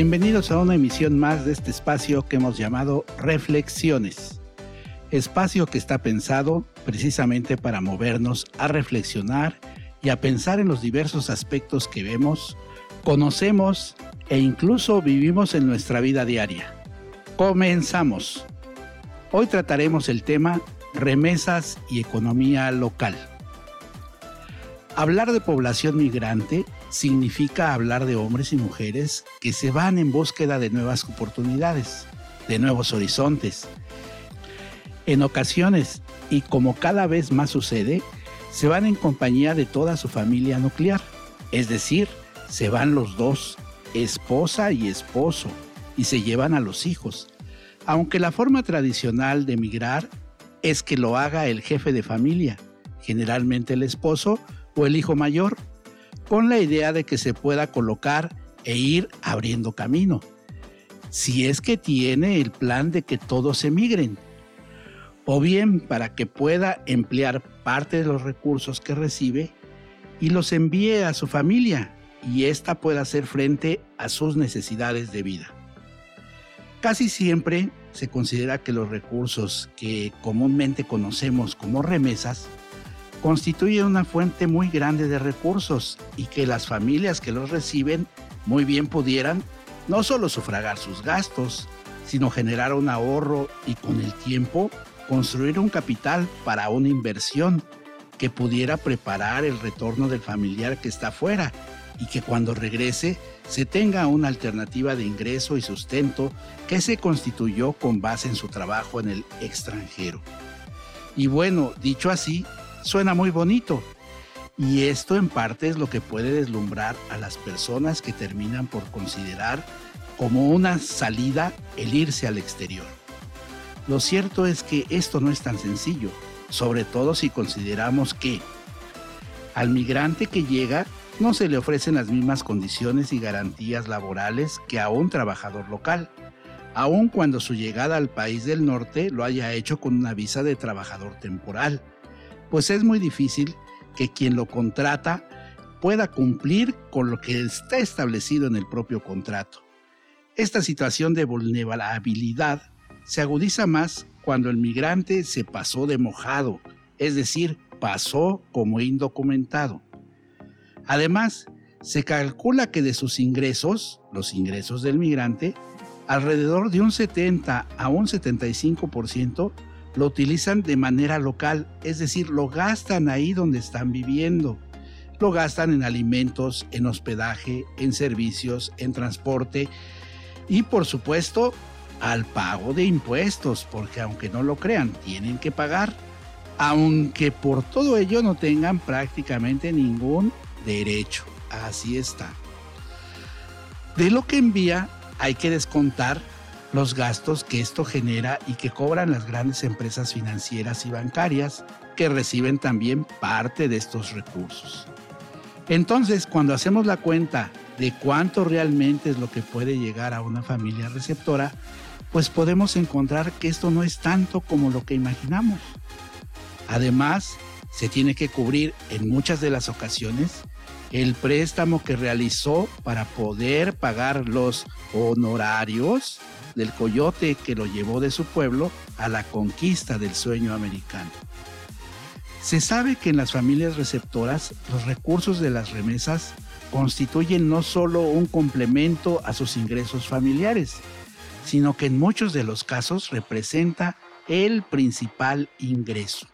Bienvenidos a una emisión más de este espacio que hemos llamado Reflexiones. Espacio que está pensado precisamente para movernos a reflexionar y a pensar en los diversos aspectos que vemos, conocemos e incluso vivimos en nuestra vida diaria. Comenzamos. Hoy trataremos el tema remesas y economía local. Hablar de población migrante significa hablar de hombres y mujeres que se van en búsqueda de nuevas oportunidades, de nuevos horizontes. En ocasiones, y como cada vez más sucede, se van en compañía de toda su familia nuclear, es decir, se van los dos, esposa y esposo, y se llevan a los hijos. Aunque la forma tradicional de emigrar es que lo haga el jefe de familia, generalmente el esposo o el hijo mayor, con la idea de que se pueda colocar e ir abriendo camino, si es que tiene el plan de que todos emigren, o bien para que pueda emplear parte de los recursos que recibe y los envíe a su familia y ésta pueda hacer frente a sus necesidades de vida. Casi siempre se considera que los recursos que comúnmente conocemos como remesas constituye una fuente muy grande de recursos y que las familias que los reciben muy bien pudieran no solo sufragar sus gastos, sino generar un ahorro y con el tiempo construir un capital para una inversión que pudiera preparar el retorno del familiar que está fuera y que cuando regrese se tenga una alternativa de ingreso y sustento que se constituyó con base en su trabajo en el extranjero. Y bueno, dicho así, suena muy bonito. Y esto en parte es lo que puede deslumbrar a las personas que terminan por considerar como una salida el irse al exterior. Lo cierto es que esto no es tan sencillo, sobre todo si consideramos que al migrante que llega no se le ofrecen las mismas condiciones y garantías laborales que a un trabajador local, aun cuando su llegada al país del norte lo haya hecho con una visa de trabajador temporal pues es muy difícil que quien lo contrata pueda cumplir con lo que está establecido en el propio contrato. Esta situación de vulnerabilidad se agudiza más cuando el migrante se pasó de mojado, es decir, pasó como indocumentado. Además, se calcula que de sus ingresos, los ingresos del migrante, alrededor de un 70 a un 75% lo utilizan de manera local, es decir, lo gastan ahí donde están viviendo. Lo gastan en alimentos, en hospedaje, en servicios, en transporte y por supuesto al pago de impuestos, porque aunque no lo crean, tienen que pagar, aunque por todo ello no tengan prácticamente ningún derecho. Así está. De lo que envía hay que descontar los gastos que esto genera y que cobran las grandes empresas financieras y bancarias que reciben también parte de estos recursos. Entonces, cuando hacemos la cuenta de cuánto realmente es lo que puede llegar a una familia receptora, pues podemos encontrar que esto no es tanto como lo que imaginamos. Además, se tiene que cubrir en muchas de las ocasiones el préstamo que realizó para poder pagar los honorarios del coyote que lo llevó de su pueblo a la conquista del sueño americano. Se sabe que en las familias receptoras los recursos de las remesas constituyen no solo un complemento a sus ingresos familiares, sino que en muchos de los casos representa el principal ingreso.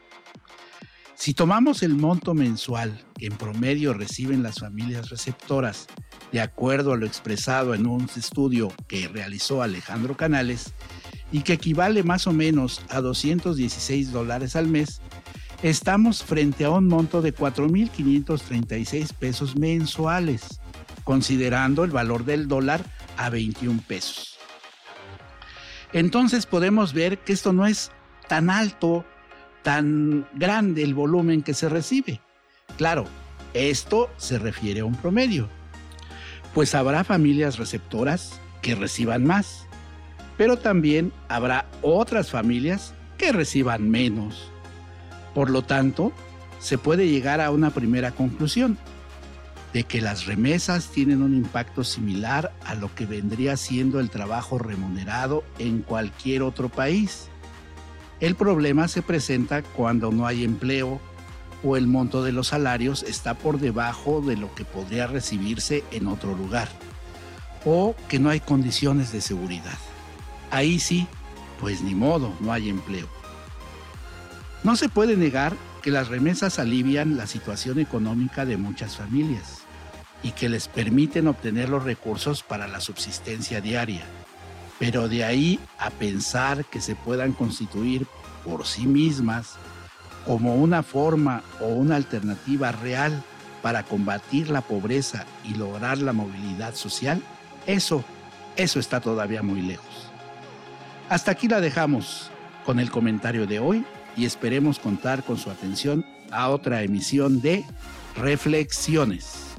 Si tomamos el monto mensual que en promedio reciben las familias receptoras, de acuerdo a lo expresado en un estudio que realizó Alejandro Canales, y que equivale más o menos a 216 dólares al mes, estamos frente a un monto de 4.536 pesos mensuales, considerando el valor del dólar a 21 pesos. Entonces podemos ver que esto no es tan alto tan grande el volumen que se recibe. Claro, esto se refiere a un promedio, pues habrá familias receptoras que reciban más, pero también habrá otras familias que reciban menos. Por lo tanto, se puede llegar a una primera conclusión. de que las remesas tienen un impacto similar a lo que vendría siendo el trabajo remunerado en cualquier otro país. El problema se presenta cuando no hay empleo o el monto de los salarios está por debajo de lo que podría recibirse en otro lugar, o que no hay condiciones de seguridad. Ahí sí, pues ni modo, no hay empleo. No se puede negar que las remesas alivian la situación económica de muchas familias y que les permiten obtener los recursos para la subsistencia diaria. Pero de ahí a pensar que se puedan constituir por sí mismas como una forma o una alternativa real para combatir la pobreza y lograr la movilidad social, eso, eso está todavía muy lejos. Hasta aquí la dejamos con el comentario de hoy y esperemos contar con su atención a otra emisión de Reflexiones.